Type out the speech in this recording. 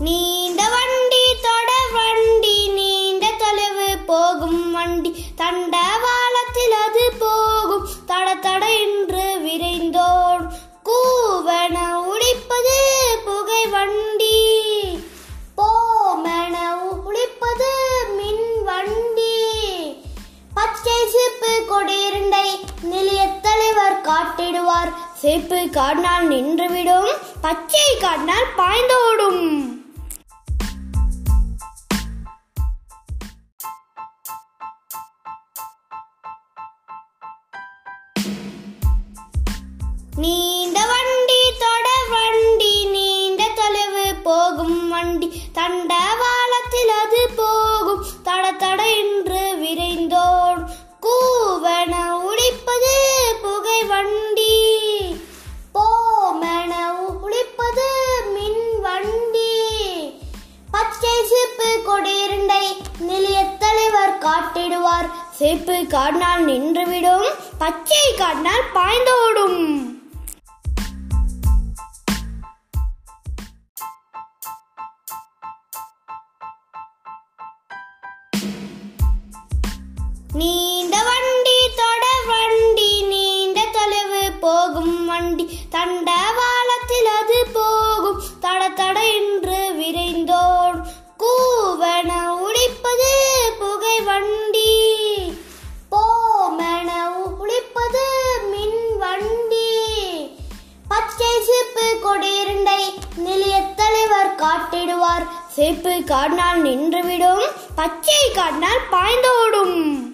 நீண்ட வண்டி தொட வண்டி நீண்ட தொலைவு போகும் வண்டி. தண்டவாளத்தில் அது போகும். தட தட என்று விரைந்தோடும் கூவன உழைப்பது புகை வண்டி. போமென உழைப்பது மின் வண்டி. பச்சை சிப்பு கொடியிருண்டை நிலைய தலைவர் காட்டிடுவார். சிப்பு காட்டினால் நின்றுவிடும். பச்சை காட்டினால் பாய்ந்தோடும். நீண்ட வண்டி தொட வண்டி நீண்ட தொலைவு போகும் வண்டி. தண்டவாளத்தில் அது போகும். தட தட என்று விரைந்தோடும். கூவன உழைப்பது புகை வண்டி. போமென உழைப்பது மின் வண்டி. பச்சை சிப்பு கொடியிருண்டை நிலைய தலைவர் காட்டிடுவார். சேப்பு காட்டினால் நின்றுவிடும். பச்சை காட்டினால் பாய்ந்தோடும் நீண்ட வண்டி தொட வண்டி நீண்ட தொலைவு போகும் வண்டி. தண்டவாளத்தில் அது போகும். தட தட என்று விரைந்தோடும் கூவன உடிப்பது புகை வண்டி. போமென உழைப்பது மின் வண்டி. பச்சை சிப்பு கொடியிருண்டை நிலைய தலைவர் காட்டிடுவார். சேப்பு காட்டினால் நின்றுவிடும். பச்சை காட்டினால் பாய்ந்தோடும்.